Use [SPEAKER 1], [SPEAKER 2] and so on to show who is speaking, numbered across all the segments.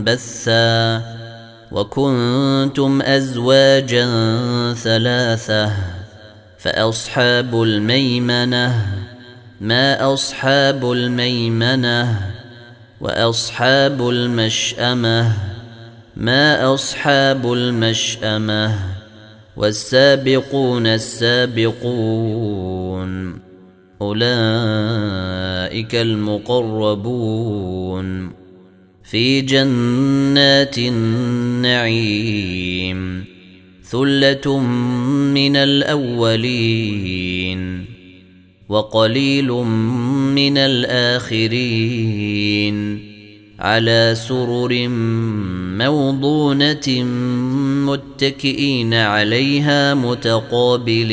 [SPEAKER 1] منبثا وكنتم ازواجا ثلاثة فاصحاب الميمنه ما اصحاب الميمنه واصحاب المشامه ما اصحاب المشامه والسابقون السابقون اولئك المقربون في جنات النعيم ثلة من الأولين وقليل من الآخرين على سرر موضونة متكئين عليها متقابلين.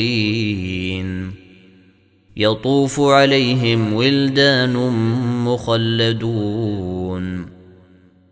[SPEAKER 1] يطوف عليهم ولدان مخلدون.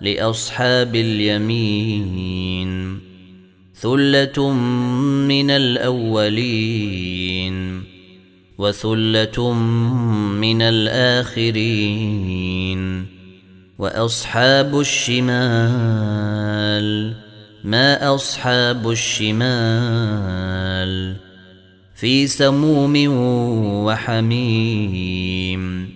[SPEAKER 1] لأصحاب اليمين ثلة من الأولين وثلة من الآخرين وأصحاب الشمال ما أصحاب الشمال في سموم وحميم.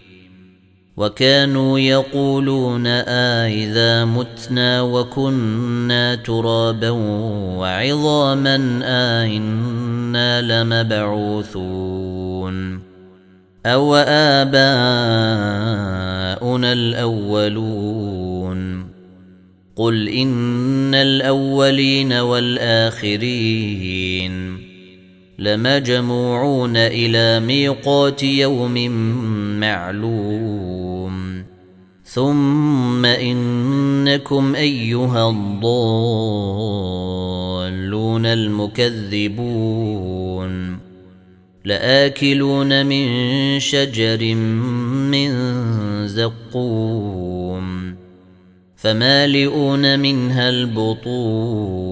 [SPEAKER 1] وكانوا يقولون آإذا متنا وكنا ترابا وعظاما آئنا لمبعوثون. أو آباؤنا الأولون. قل إن الأولين والآخرين. لمجموعون إلى ميقات يوم معلوم. ثم إنكم أيها الضالون المكذبون. لآكلون من شجر من زقوم. فمالئون منها البطون.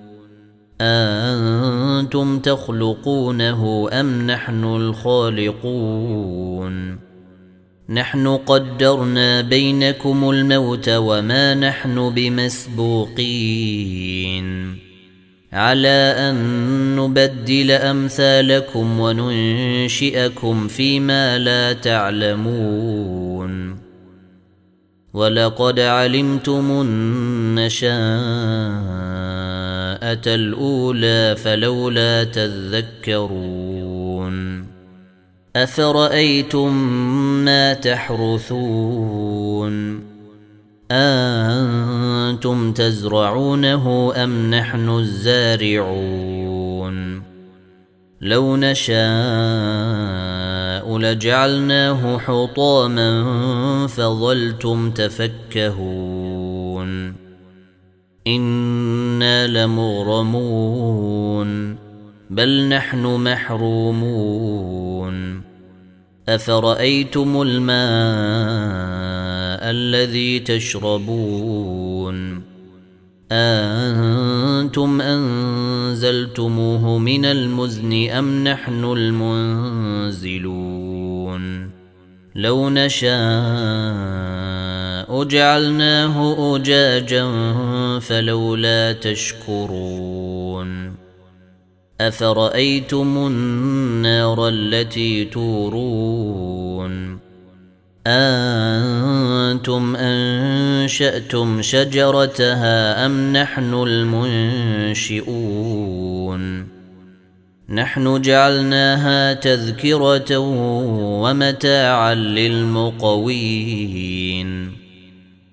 [SPEAKER 1] أنتم تخلقونه أم نحن الخالقون؟ نحن قدرنا بينكم الموت وما نحن بمسبوقين. على أن نبدل أمثالكم وننشئكم فيما لا تعلمون. ولقد علمتم الأولى فلولا تذكرون أفرأيتم ما تحرثون أنتم تزرعونه أم نحن الزارعون لو نشاء لجعلناه حطاما فظلتم تفكهون إنا لمغرمون بل نحن محرومون أفرأيتم الماء الذي تشربون أنتم أنزلتموه من المزن أم نحن المنزلون لو نشاء جعلناه أجاجا فلولا تشكرون. أفرأيتم النار التي تورون؟ أنتم أنشأتم شجرتها أم نحن المنشئون؟ نحن جعلناها تذكرة ومتاعا للمقوين.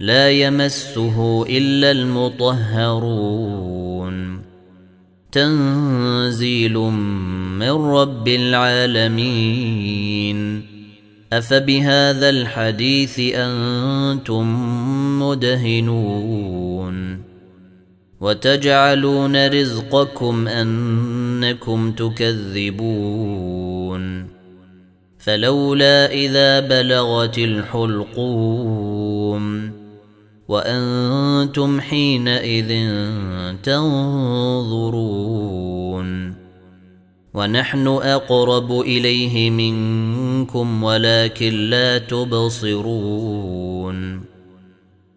[SPEAKER 1] لا يمسه إلا المطهرون. تنزيل من رب العالمين. أفبهذا الحديث أنتم مدهنون. وتجعلون رزقكم أنكم تكذبون. فلولا إذا بلغت الحلقوم. وأنتم حينئذ تنظرون. ونحن أقرب إليه منكم ولكن لا تبصرون.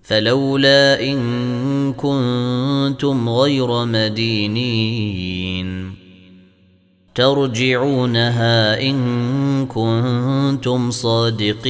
[SPEAKER 1] فلولا إن كنتم غير مدينين. ترجعونها إن كنتم صادقين.